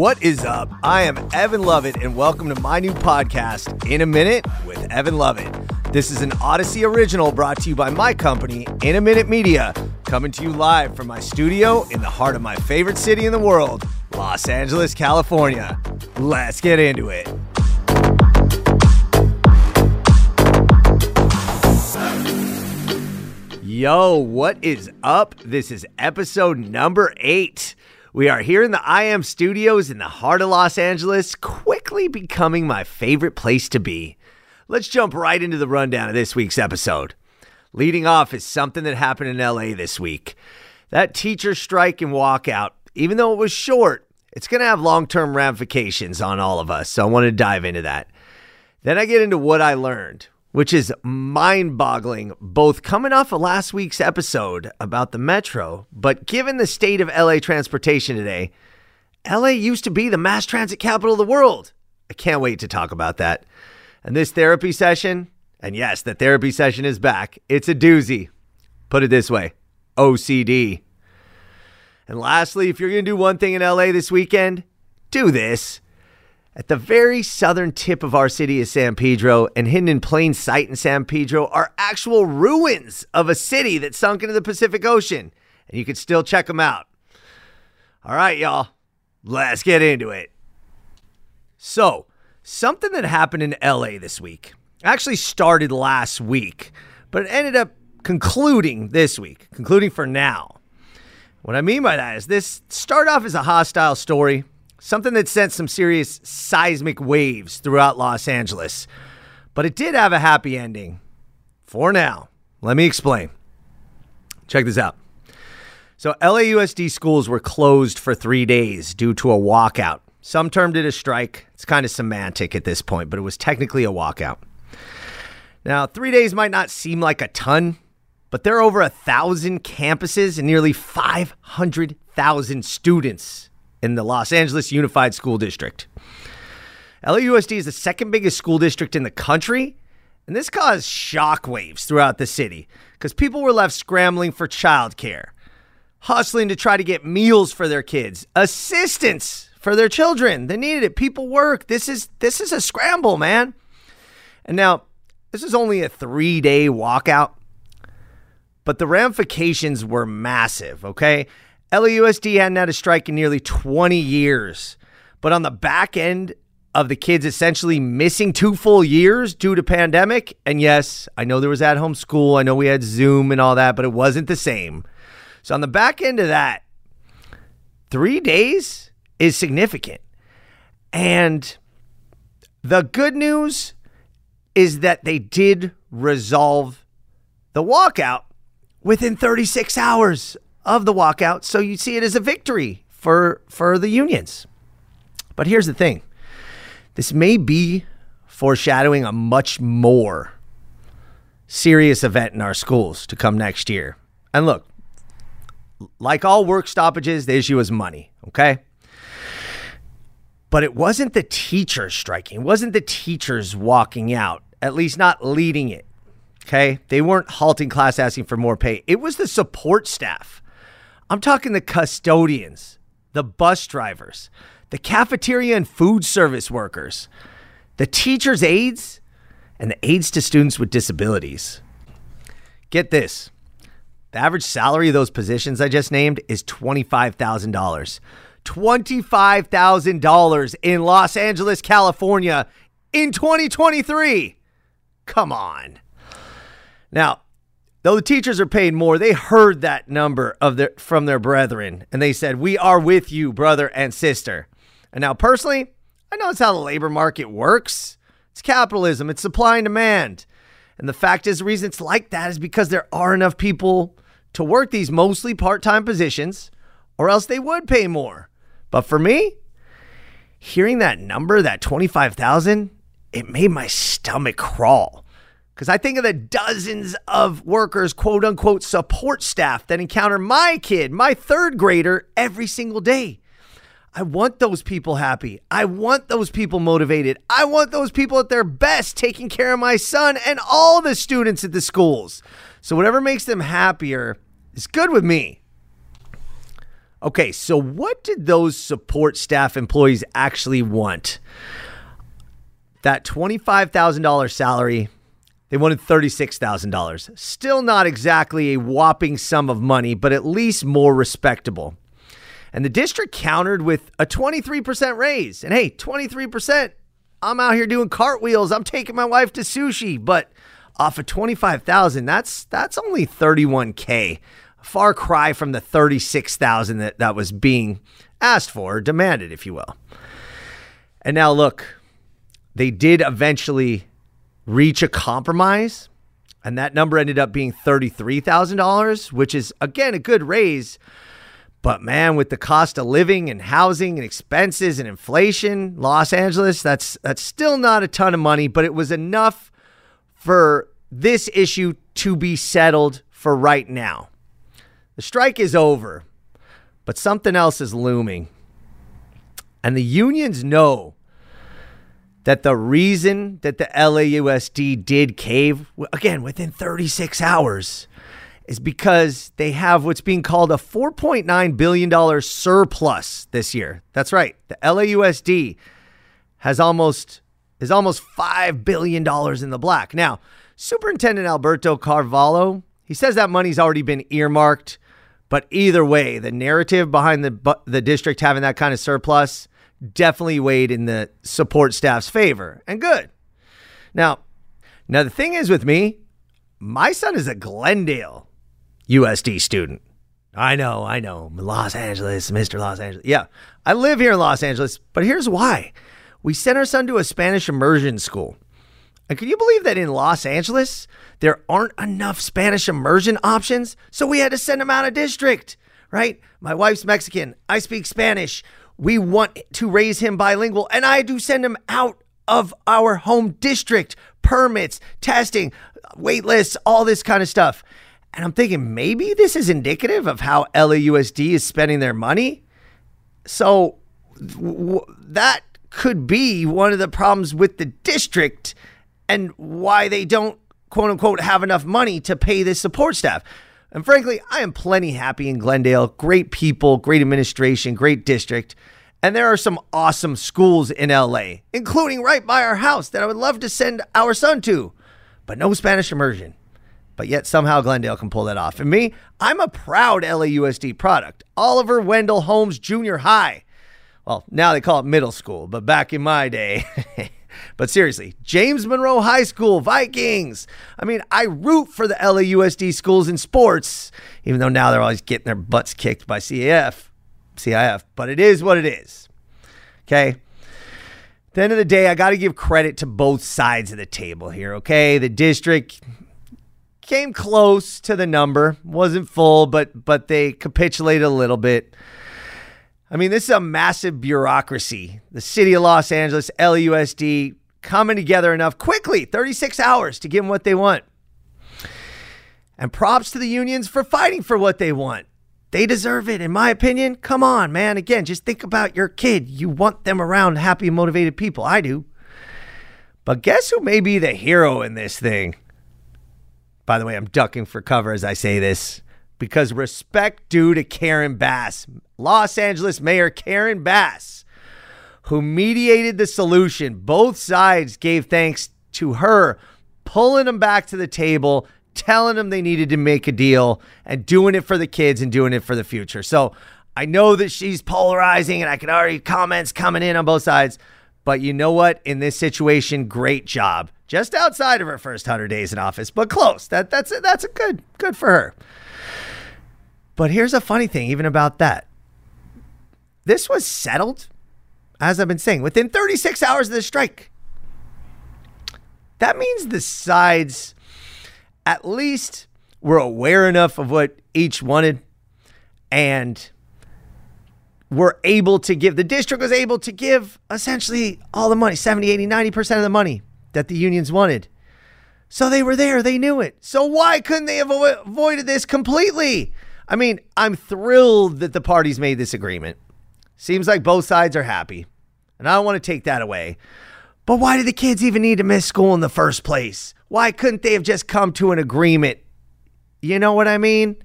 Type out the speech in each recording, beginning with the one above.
What is up? I am Evan Lovett, and welcome to my new podcast, In a Minute with Evan Lovett. This is an Odyssey original brought to you by my company, In a Minute Media, coming to you live from my studio in the heart of my favorite city in the world, Los Angeles, California. Let's get into it. Yo, what is up? This is episode number eight. We are here in the IM studios in the heart of Los Angeles, quickly becoming my favorite place to be. Let's jump right into the rundown of this week's episode. Leading off is something that happened in LA this week. That teacher strike and walkout, even though it was short, it's going to have long term ramifications on all of us. So I want to dive into that. Then I get into what I learned, which is mind boggling, both coming off of last week's episode about the metro, but given the state of LA transportation today, LA used to be the mass transit capital of the world. I can't wait to talk about that. And this therapy session, and yes, the therapy session is back, it's a doozy. Put it this way OCD. And lastly, if you're going to do one thing in LA this weekend, do this. At the very southern tip of our city is San Pedro, and hidden in plain sight in San Pedro are actual ruins of a city that sunk into the Pacific Ocean. And you can still check them out. All right, y'all, let's get into it. So, something that happened in LA this week actually started last week, but it ended up concluding this week, concluding for now. What I mean by that is this started off as a hostile story something that sent some serious seismic waves throughout Los Angeles. But it did have a happy ending. For now. Let me explain. Check this out. So, LAUSD schools were closed for three days due to a walkout. Some termed it a strike. It's kind of semantic at this point, but it was technically a walkout. Now, three days might not seem like a ton, but there are over a thousand campuses and nearly 500,000 students in the Los Angeles Unified School District. LAUSD is the second biggest school district in the country, and this caused shockwaves throughout the city because people were left scrambling for childcare, hustling to try to get meals for their kids, assistance for their children. They needed it. People work. This is this is a scramble, man. And now, this is only a 3-day walkout, but the ramifications were massive, okay? LAUSD hadn't had a strike in nearly 20 years. But on the back end of the kids essentially missing two full years due to pandemic, and yes, I know there was at home school, I know we had Zoom and all that, but it wasn't the same. So on the back end of that, three days is significant. And the good news is that they did resolve the walkout within 36 hours of the walkout, so you see it as a victory for for the unions. But here's the thing. This may be foreshadowing a much more serious event in our schools to come next year. And look, like all work stoppages, the issue is money, okay? But it wasn't the teachers striking. It wasn't the teachers walking out, at least not leading it. Okay? They weren't halting class asking for more pay. It was the support staff I'm talking the custodians, the bus drivers, the cafeteria and food service workers, the teachers' aides, and the aides to students with disabilities. Get this the average salary of those positions I just named is $25,000. $25,000 in Los Angeles, California in 2023. Come on. Now, Though the teachers are paid more, they heard that number of their from their brethren and they said, "We are with you, brother and sister." And now personally, I know it's how the labor market works. It's capitalism, it's supply and demand. And the fact is the reason it's like that is because there are enough people to work these mostly part-time positions or else they would pay more. But for me, hearing that number, that 25,000, it made my stomach crawl. Because I think of the dozens of workers, quote unquote, support staff that encounter my kid, my third grader, every single day. I want those people happy. I want those people motivated. I want those people at their best taking care of my son and all the students at the schools. So, whatever makes them happier is good with me. Okay, so what did those support staff employees actually want? That $25,000 salary, they wanted $36,000. Still not exactly a whopping sum of money, but at least more respectable. And the district countered with a 23% raise. And hey, 23%, I'm out here doing cartwheels. I'm taking my wife to sushi, but off of 25,000, that's that's only 31k. A far cry from the 36,000 that that was being asked for, demanded if you will. And now look, they did eventually reach a compromise, and that number ended up being $33,000, which is again a good raise. But man, with the cost of living and housing and expenses and inflation, Los Angeles, that's that's still not a ton of money, but it was enough for this issue to be settled for right now. The strike is over, but something else is looming. And the unions know that the reason that the LAUSD did cave, again, within 36 hours, is because they have what's being called a $4.9 billion surplus this year. That's right. The LAUSD has almost is almost $5 billion in the black. Now, Superintendent Alberto Carvalho, he says that money's already been earmarked, but either way, the narrative behind the the district having that kind of surplus definitely weighed in the support staff's favor, and good. Now, now the thing is with me, my son is a Glendale USD student. I know, I know. Los Angeles, Mr. Los Angeles. Yeah, I live here in Los Angeles, but here's why. We sent our son to a Spanish immersion school. And can you believe that in Los Angeles, there aren't enough Spanish immersion options? So we had to send him out of district, right? My wife's Mexican. I speak Spanish. We want to raise him bilingual, and I do send him out of our home district. Permits, testing, wait lists, all this kind of stuff. And I'm thinking maybe this is indicative of how LAUSD is spending their money. So w- that could be one of the problems with the district and why they don't, quote unquote, have enough money to pay this support staff. And frankly, I am plenty happy in Glendale. Great people, great administration, great district. And there are some awesome schools in LA, including right by our house that I would love to send our son to, but no Spanish immersion but yet somehow Glendale can pull that off. And me, I'm a proud LAUSD product. Oliver Wendell Holmes Junior High. Well, now they call it middle school, but back in my day. but seriously, James Monroe High School, Vikings. I mean, I root for the LAUSD schools in sports, even though now they're always getting their butts kicked by CAF, CIF, but it is what it is. Okay. At the end of the day, I got to give credit to both sides of the table here, okay? The district, came close to the number. wasn't full, but but they capitulated a little bit. I mean, this is a massive bureaucracy. The city of Los Angeles, LUSD, coming together enough quickly, 36 hours to give them what they want. And props to the unions for fighting for what they want. They deserve it, in my opinion. Come on, man. Again, just think about your kid. You want them around happy, motivated people. I do. But guess who may be the hero in this thing? By the way, I'm ducking for cover as I say this because respect due to Karen Bass, Los Angeles Mayor Karen Bass, who mediated the solution. Both sides gave thanks to her pulling them back to the table, telling them they needed to make a deal and doing it for the kids and doing it for the future. So I know that she's polarizing and I can already comments coming in on both sides. But you know what? In this situation, great job just outside of her first 100 days in office, but close. That that's that's a good good for her. But here's a funny thing even about that. This was settled as I've been saying within 36 hours of the strike. That means the sides at least were aware enough of what each wanted and were able to give the district was able to give essentially all the money 70 80 90% of the money that the unions wanted. So they were there, they knew it. So why couldn't they have avoided this completely? I mean, I'm thrilled that the parties made this agreement. Seems like both sides are happy. And I don't want to take that away. But why did the kids even need to miss school in the first place? Why couldn't they have just come to an agreement? You know what I mean?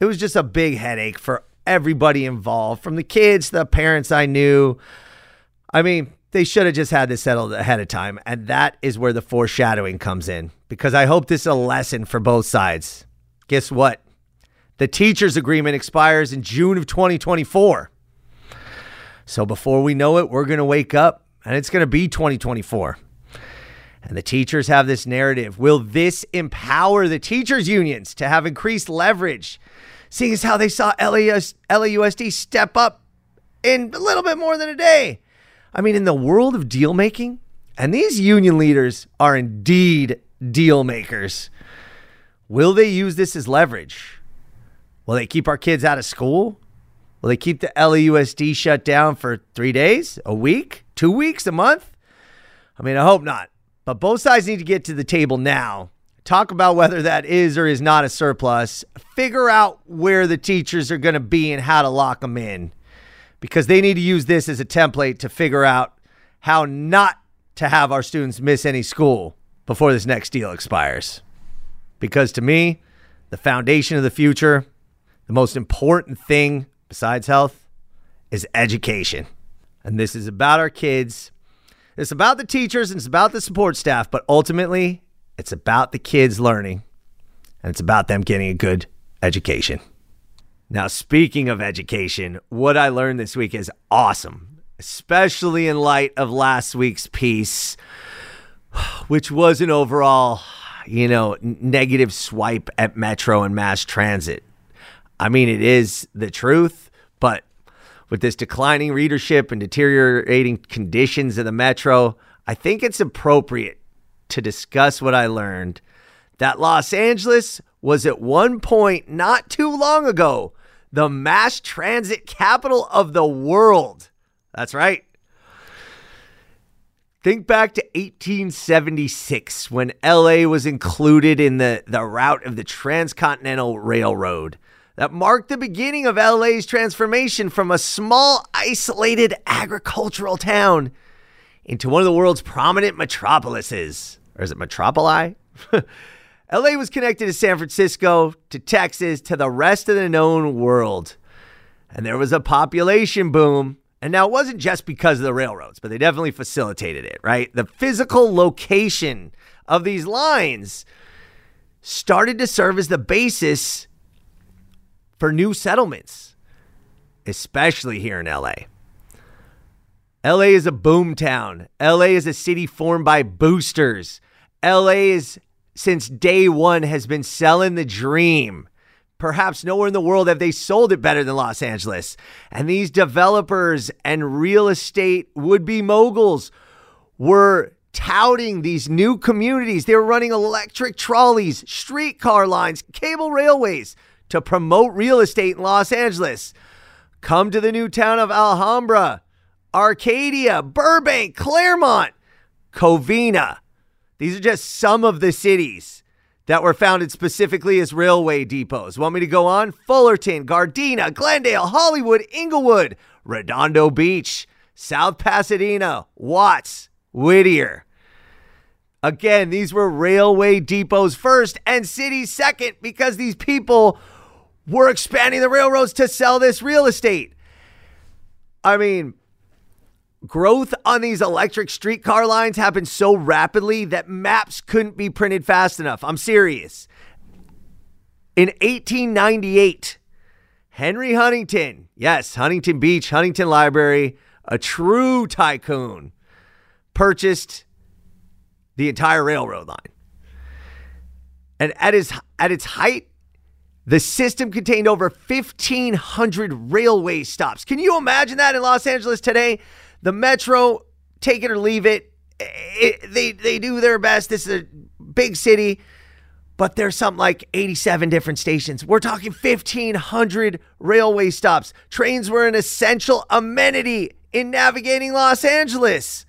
It was just a big headache for everybody involved, from the kids, the parents I knew. I mean, they should have just had this settled ahead of time. And that is where the foreshadowing comes in because I hope this is a lesson for both sides. Guess what? The teachers' agreement expires in June of 2024. So before we know it, we're going to wake up and it's going to be 2024. And the teachers have this narrative. Will this empower the teachers' unions to have increased leverage, seeing as how they saw LAUS, LAUSD step up in a little bit more than a day? I mean, in the world of deal making, and these union leaders are indeed deal makers, will they use this as leverage? Will they keep our kids out of school? Will they keep the LAUSD shut down for three days, a week, two weeks, a month? I mean, I hope not. But both sides need to get to the table now. Talk about whether that is or is not a surplus. Figure out where the teachers are going to be and how to lock them in because they need to use this as a template to figure out how not to have our students miss any school before this next deal expires. Because to me, the foundation of the future, the most important thing besides health, is education. And this is about our kids. It's about the teachers and it's about the support staff, but ultimately, it's about the kids learning and it's about them getting a good education. Now, speaking of education, what I learned this week is awesome, especially in light of last week's piece, which was an overall, you know, negative swipe at Metro and mass transit. I mean, it is the truth, but with this declining readership and deteriorating conditions in the Metro, I think it's appropriate to discuss what I learned that Los Angeles was at one point not too long ago the mass transit capital of the world. That's right. Think back to 1876 when LA was included in the, the route of the Transcontinental Railroad. That marked the beginning of LA's transformation from a small, isolated agricultural town into one of the world's prominent metropolises. Or is it metropoli? LA was connected to San Francisco, to Texas, to the rest of the known world. And there was a population boom. And now it wasn't just because of the railroads, but they definitely facilitated it, right? The physical location of these lines started to serve as the basis for new settlements, especially here in LA. LA is a boom town. LA is a city formed by boosters. LA is since day one has been selling the dream. Perhaps nowhere in the world have they sold it better than Los Angeles. And these developers and real estate would be moguls were touting these new communities. They were running electric trolleys, streetcar lines, cable railways to promote real estate in Los Angeles. Come to the new town of Alhambra, Arcadia, Burbank, Claremont, Covina. These are just some of the cities that were founded specifically as railway depots. Want me to go on? Fullerton, Gardena, Glendale, Hollywood, Inglewood, Redondo Beach, South Pasadena, Watts, Whittier. Again, these were railway depots first and cities second because these people were expanding the railroads to sell this real estate. I mean, growth on these electric streetcar lines happened so rapidly that maps couldn't be printed fast enough. I'm serious. In 1898, Henry Huntington, yes, Huntington Beach, Huntington Library, a true tycoon, purchased the entire railroad line. And at its at its height, the system contained over 1,500 railway stops. Can you imagine that in Los Angeles today? The Metro, take it or leave it, it they, they do their best. This is a big city, but there's something like 87 different stations. We're talking 1,500 railway stops. Trains were an essential amenity in navigating Los Angeles.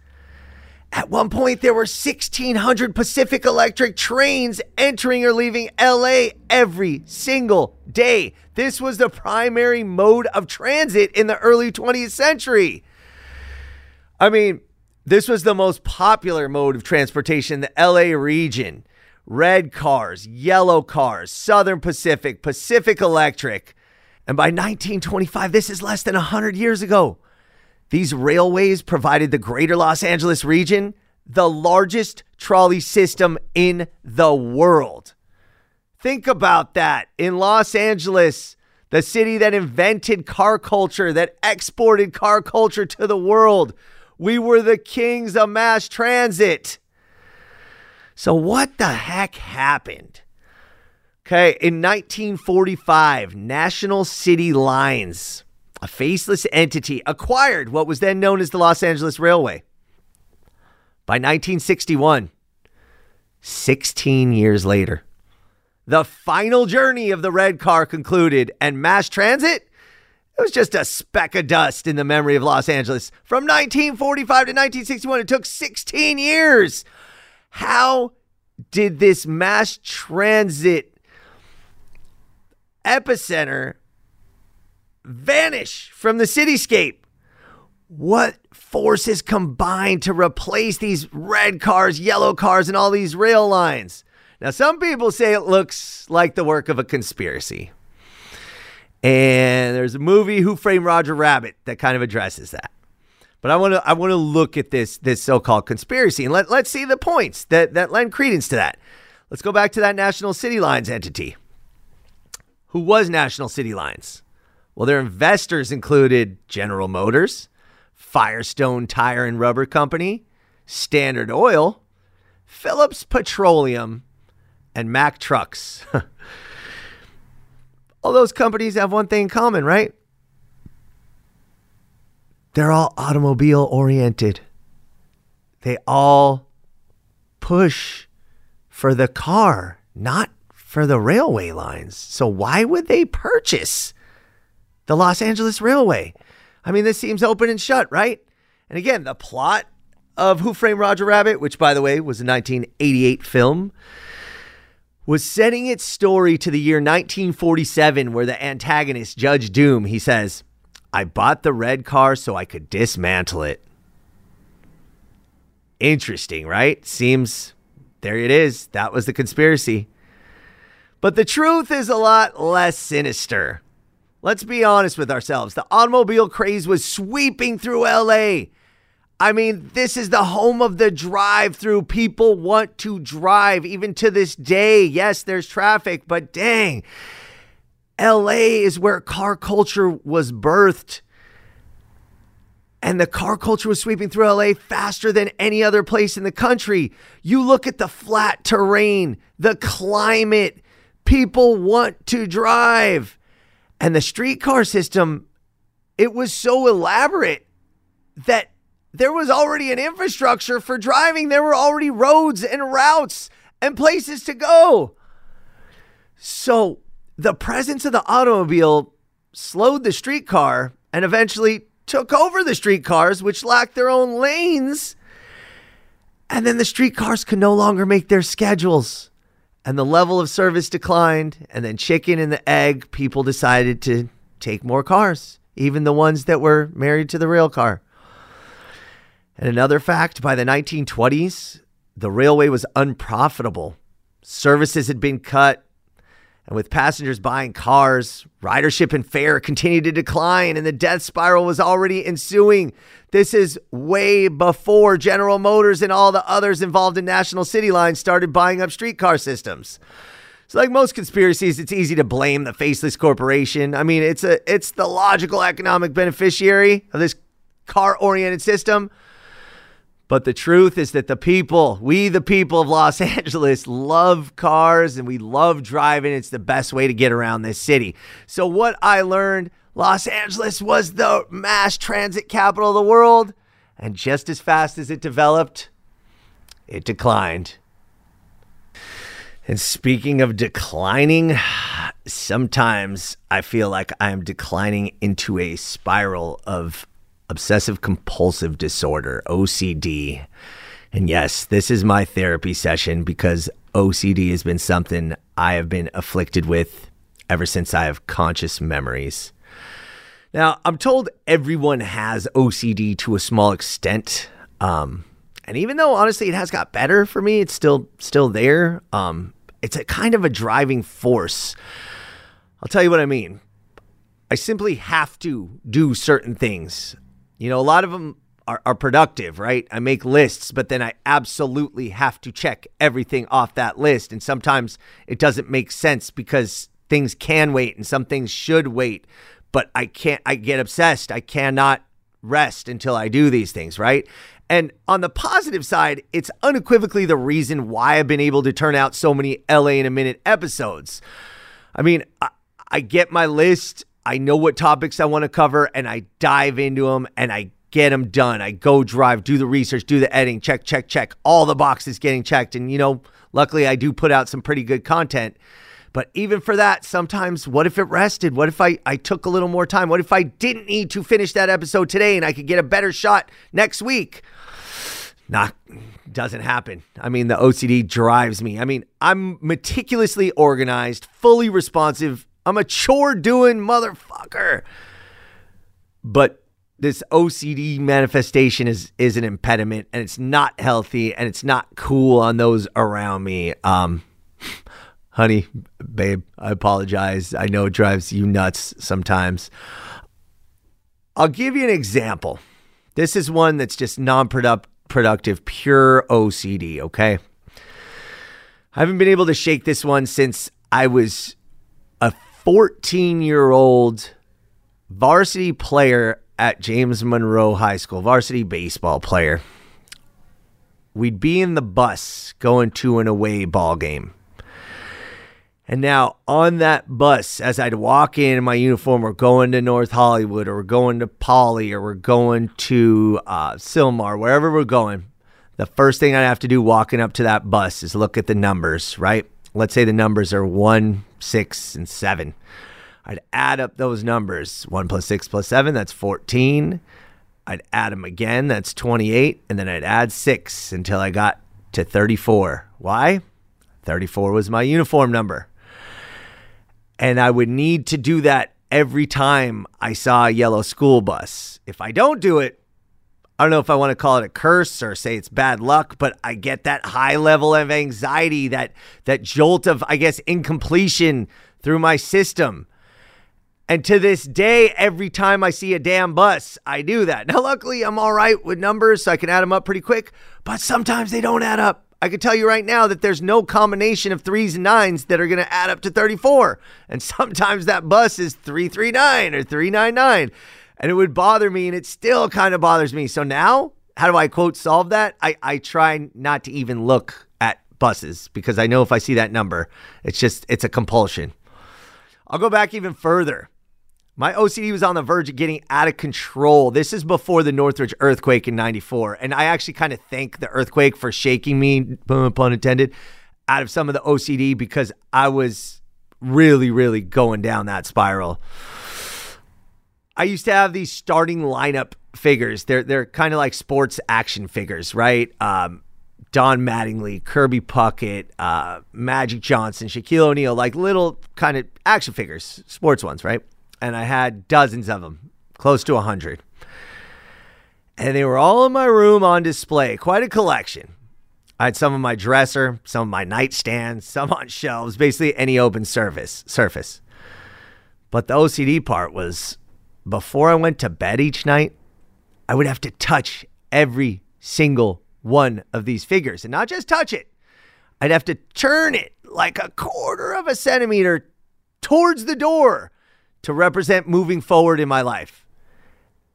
At one point, there were 1,600 Pacific Electric trains entering or leaving LA every single day. This was the primary mode of transit in the early 20th century. I mean, this was the most popular mode of transportation in the LA region. Red cars, yellow cars, Southern Pacific, Pacific Electric. And by 1925, this is less than 100 years ago. These railways provided the greater Los Angeles region the largest trolley system in the world. Think about that. In Los Angeles, the city that invented car culture, that exported car culture to the world, we were the kings of mass transit. So, what the heck happened? Okay, in 1945, National City Lines, a faceless entity, acquired what was then known as the Los Angeles Railway. By 1961, 16 years later, the final journey of the red car concluded, and mass transit it was just a speck of dust in the memory of Los Angeles. From 1945 to 1961, it took 16 years. How did this mass transit epicenter vanish from the cityscape? What forces combined to replace these red cars, yellow cars, and all these rail lines? Now, some people say it looks like the work of a conspiracy. And there's a movie, Who Framed Roger Rabbit, that kind of addresses that. But I want to I want to look at this this so-called conspiracy and let, let's see the points that, that lend credence to that. Let's go back to that National City Lines entity. Who was National City Lines? Well, their investors included General Motors, Firestone Tire and Rubber Company, Standard Oil, Phillips Petroleum, and Mack Trucks. all those companies have one thing in common, right? They're all automobile oriented. They all push for the car, not for the railway lines. So why would they purchase the Los Angeles Railway? I mean, this seems open and shut, right? And again, the plot of Who Framed Roger Rabbit, which by the way was a 1988 film, was setting its story to the year 1947 where the antagonist Judge Doom, he says, "I bought the red car so I could dismantle it." Interesting, right? Seems there it is. That was the conspiracy. But the truth is a lot less sinister. Let's be honest with ourselves. The automobile craze was sweeping through LA. I mean, this is the home of the drive through. People want to drive even to this day. Yes, there's traffic, but dang, LA is where car culture was birthed. And the car culture was sweeping through LA faster than any other place in the country. You look at the flat terrain, the climate, people want to drive. And the streetcar system, it was so elaborate that there was already an infrastructure for driving. There were already roads and routes and places to go. So the presence of the automobile slowed the streetcar and eventually took over the streetcars, which lacked their own lanes. And then the streetcars could no longer make their schedules and the level of service declined. And then, chicken and the egg, people decided to take more cars, even the ones that were married to the rail car. And another fact by the 1920s, the railway was unprofitable. Services had been cut, and with passengers buying cars, ridership and fare continued to decline, and the death spiral was already ensuing. This is way before General Motors and all the others involved in National City Lines started buying up streetcar systems. So, like most conspiracies, it's easy to blame the faceless corporation. I mean, it's a it's the logical economic beneficiary of this car-oriented system. But the truth is that the people, we the people of Los Angeles, love cars and we love driving. It's the best way to get around this city. So, what I learned Los Angeles was the mass transit capital of the world. And just as fast as it developed, it declined. And speaking of declining, sometimes I feel like I'm declining into a spiral of obsessive compulsive disorder, OCD. And yes, this is my therapy session because OCD has been something I have been afflicted with ever since I have conscious memories. Now, I'm told everyone has OCD to a small extent. Um, and even though honestly it has got better for me, it's still still there. Um, it's a kind of a driving force. I'll tell you what I mean. I simply have to do certain things. You know, a lot of them are, are productive, right? I make lists, but then I absolutely have to check everything off that list. And sometimes it doesn't make sense because things can wait and some things should wait. But I can't, I get obsessed. I cannot rest until I do these things, right? And on the positive side, it's unequivocally the reason why I've been able to turn out so many LA in a minute episodes. I mean, I, I get my list, I know what topics I want to cover, and I dive into them and I get them done. I go drive, do the research, do the editing, check, check, check. All the boxes getting checked. And, you know, luckily I do put out some pretty good content. But even for that, sometimes what if it rested? What if I, I took a little more time? What if I didn't need to finish that episode today and I could get a better shot next week? Not doesn't happen. I mean, the OCD drives me. I mean, I'm meticulously organized, fully responsive. I'm a chore doing motherfucker. But this OCD manifestation is is an impediment and it's not healthy and it's not cool on those around me. Um honey, babe, I apologize. I know it drives you nuts sometimes. I'll give you an example. This is one that's just non-productive pure OCD, okay? I haven't been able to shake this one since I was 14 year old varsity player at James Monroe High School, varsity baseball player. We'd be in the bus going to an away ball game. And now on that bus, as I'd walk in, in my uniform, we're going to North Hollywood, or we're going to Poly, or we're going to uh, Sylmar, wherever we're going. The first thing I'd have to do walking up to that bus is look at the numbers, right? Let's say the numbers are one, six, and seven. I'd add up those numbers. One plus six plus seven, that's 14. I'd add them again, that's 28. And then I'd add six until I got to 34. Why? 34 was my uniform number. And I would need to do that every time I saw a yellow school bus. If I don't do it, I don't know if I want to call it a curse or say it's bad luck, but I get that high level of anxiety, that that jolt of I guess incompletion through my system. And to this day, every time I see a damn bus, I do that. Now, luckily, I'm all right with numbers, so I can add them up pretty quick, but sometimes they don't add up. I can tell you right now that there's no combination of threes and nines that are going to add up to 34. And sometimes that bus is 339 or 399. And it would bother me, and it still kind of bothers me. So now, how do I quote solve that? I, I try not to even look at buses because I know if I see that number, it's just, it's a compulsion. I'll go back even further. My OCD was on the verge of getting out of control. This is before the Northridge earthquake in 94. And I actually kind of thank the earthquake for shaking me, pun intended, out of some of the OCD because I was really, really going down that spiral. I used to have these starting lineup figures. They're they're kind of like sports action figures, right? Um, Don Mattingly, Kirby Puckett, uh, Magic Johnson, Shaquille O'Neal, like little kind of action figures, sports ones, right? and I had dozens of them, close to a hundred. And they were all in my room on display, quite a collection. I had some on my dresser, some on my nightstand, some on shelves, basically any open surface surface. But the OCD part was before I went to bed each night, I would have to touch every single one of these figures and not just touch it. I'd have to turn it like a quarter of a centimeter towards the door to represent moving forward in my life.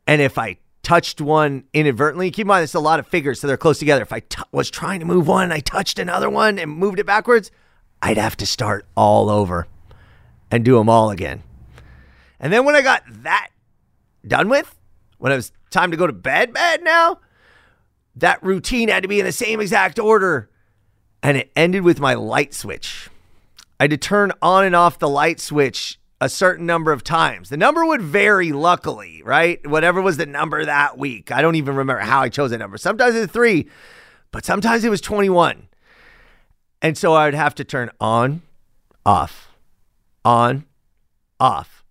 And if I touched one inadvertently, keep in mind, it's a lot of figures, so they're close together. If I t- was trying to move one, and I touched another one and moved it backwards, I'd have to start all over and do them all again. And then when I got that done with, when it was time to go to bed, bed now, that routine had to be in the same exact order. And it ended with my light switch. I had to turn on and off the light switch a certain number of times. The number would vary, luckily, right? Whatever was the number that week. I don't even remember how I chose that number. Sometimes it's three, but sometimes it was 21. And so I would have to turn on, off, on, off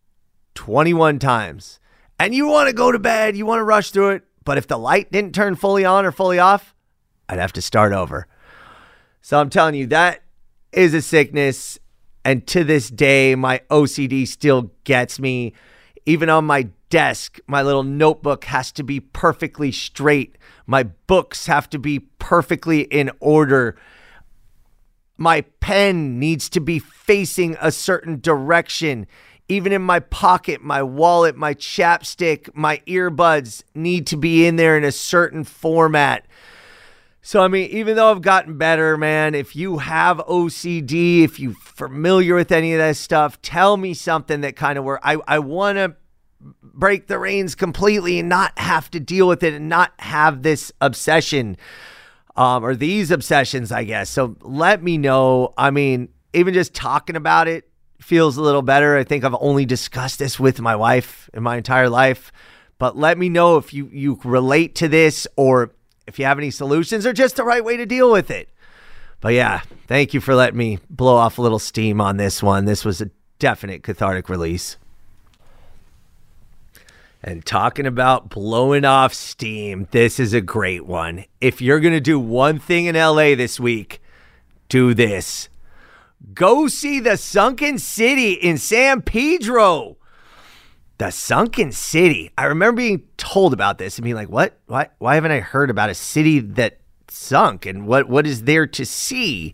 21 times. And you want to go to bed, you want to rush through it. But if the light didn't turn fully on or fully off, I'd have to start over. So I'm telling you, that is a sickness and to this day, my OCD still gets me. Even on my desk, my little notebook has to be perfectly straight. My books have to be perfectly in order. My pen needs to be facing a certain direction. Even in my pocket, my wallet, my chapstick, my earbuds need to be in there in a certain format. So, I mean, even though I've gotten better, man, if you have OCD, if you're familiar with any of that stuff, tell me something that kind of works. I, I want to break the reins completely and not have to deal with it and not have this obsession um, or these obsessions, I guess. So let me know. I mean, even just talking about it feels a little better. I think I've only discussed this with my wife in my entire life. But let me know if you, you relate to this or if you have any solutions or just the right way to deal with it. But yeah, thank you for letting me blow off a little steam on this one. This was a definite cathartic release. And talking about blowing off steam, this is a great one. If you're going to do one thing in LA this week, do this. Go see the Sunken City in San Pedro. The Sunken City. I remember being told about this and being like, "What? Why? Why haven't I heard about a city that sunk? And what? What is there to see?"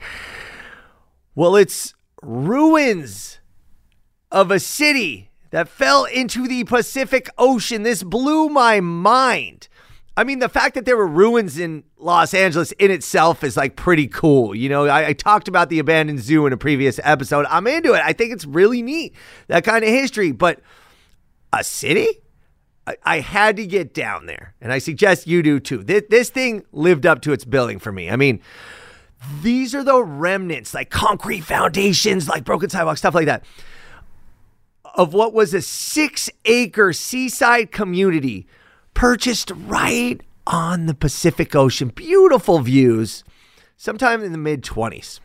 Well, it's ruins of a city that fell into the Pacific Ocean. This blew my mind. I mean, the fact that there were ruins in Los Angeles in itself is like pretty cool. You know, I, I, talked about the abandoned zoo in a previous episode. I'm into it. I think it's really neat, that kind of history. But a city? I, I had to get down there. And I suggest you do too. This, this thing lived up to its billing for me. I mean, these are the remnants, like concrete foundations, like broken sidewalks, stuff like that of what was a six acre seaside community purchased right on the Pacific Ocean. Beautiful views, sometime in the mid 20s.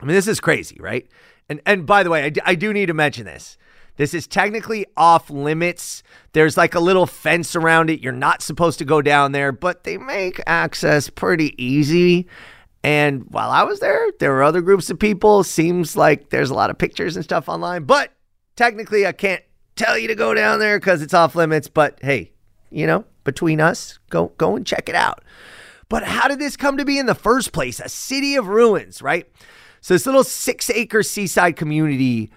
I mean, this is crazy, right? And, and by the way, I, d- I do need to mention this. This is technically off limits. There's like a little fence around it. You're not supposed to go down there, but they make access pretty easy. And while I was there, there were other groups of people. Seems like there's a lot of pictures and stuff online, but technically I can't tell you to go down there because it's off limits, but hey, you know, between us, go go and check it out. But how did this come to be in the first place? A city of ruins, right? So this little six acre seaside community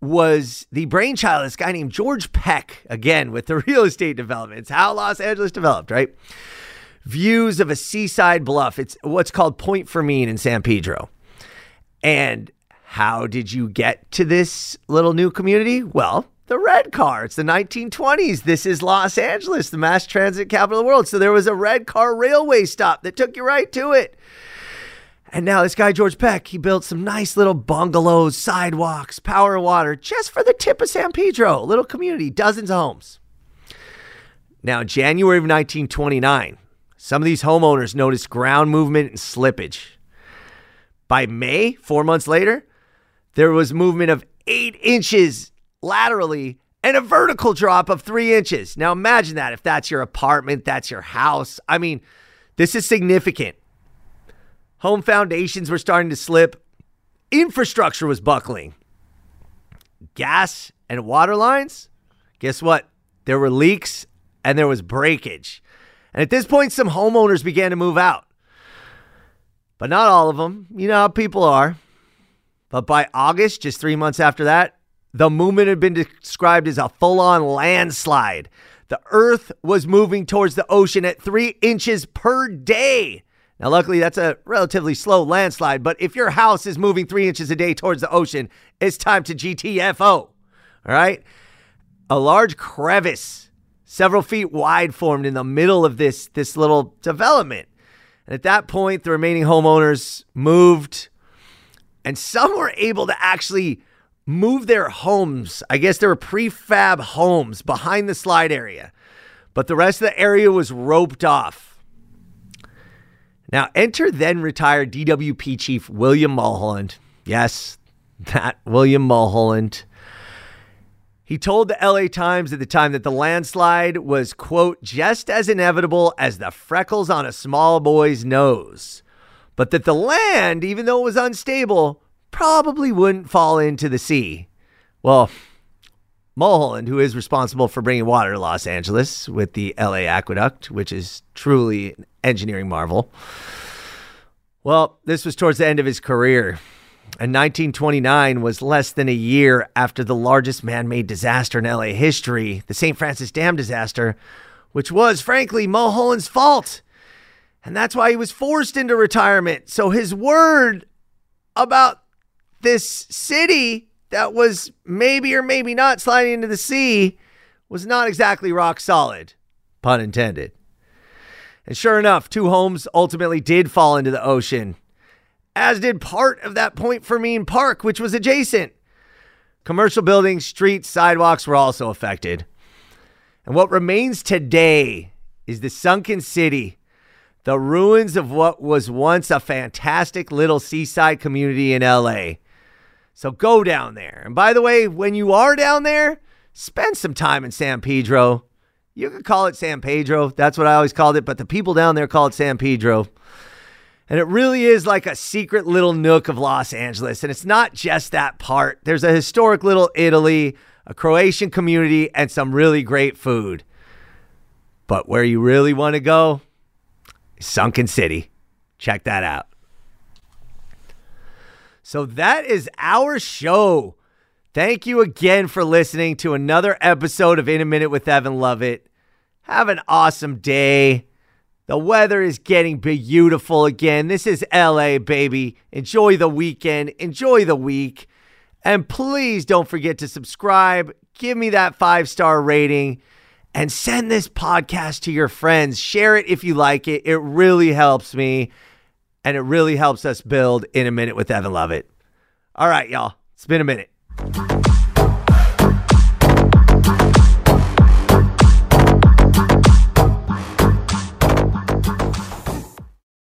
was the brainchild of this guy named George Peck, again with the real estate development. It's how Los Angeles developed, right? Views of a seaside bluff. It's what's called Point Fermin in San Pedro. And how did you get to this little new community? Well, the red car. It's the 1920s. This is Los Angeles, the mass transit capital of the world. So there was a red car railway stop that took you right to it. And now this guy, George Peck, he built some nice little bungalows, sidewalks, power and water just for the tip of San Pedro, a little community, dozens of homes. Now, January of 1929, some of these homeowners noticed ground movement and slippage. By May, four months later, there was movement of eight inches laterally and a vertical drop of three inches. Now imagine that if that's your apartment, that's your house. I mean, this is significant. Home foundations were starting to slip, infrastructure was buckling. Gas and water lines, guess what? There were leaks and there was breakage. And at this point, some homeowners began to move out. But not all of them. You know how people are. But by August, just three months after that, the movement had been described as a full on landslide. The earth was moving towards the ocean at three inches per day. Now, luckily, that's a relatively slow landslide, but if your house is moving three inches a day towards the ocean, it's time to GTFO. All right? A large crevice, several feet wide, formed in the middle of this, this little development. And at that point, the remaining homeowners moved and some were able to actually move their homes. I guess there were prefab homes behind the slide area, but the rest of the area was roped off. Now, enter then retired DWP chief William Mulholland. Yes, that William Mulholland. He told the LA Times at the time that the landslide was, quote, just as inevitable as the freckles on a small boy's nose but that the land, even though it was unstable, probably wouldn't fall into the sea. Well, Mulholland, who is responsible for bringing water to Los Angeles with the LA Aqueduct, which is truly an engineering marvel. Well, this was towards the end of his career. And 1929 was less than a year after the largest man made disaster in LA history, the St. Francis Dam disaster, which was, frankly, Mulholland's fault. And that's why he was forced into retirement. So his word about this city that was maybe or maybe not sliding into the sea was not exactly rock solid, pun intended. And sure enough, two homes ultimately did fall into the ocean, as did part of that Point Fermin Park, which was adjacent. Commercial buildings, streets, sidewalks were also affected. And what remains today is the sunken city, the ruins of what was once a fantastic little seaside community in LA. So go down there. And by the way, when you are down there, spend some time in San Pedro. You could call it San Pedro. That's what I always called it, but the people down there call it San Pedro. And it really is like a secret little nook of Los Angeles. And it's not just that part, there's a historic little Italy, a Croatian community, and some really great food. But where you really want to go Sunken City. Check that out. So that is our show. Thank you again for listening to another episode of In a Minute with Evan Lovett. Have an awesome day. The weather is getting beautiful again. This is LA, baby. Enjoy the weekend. Enjoy the week. And please don't forget to subscribe. Give me that five star rating and send this podcast to your friends. Share it if you like it. It really helps me and it really helps us build in a minute with Evan Lovett. All right, y'all. It's been a minute.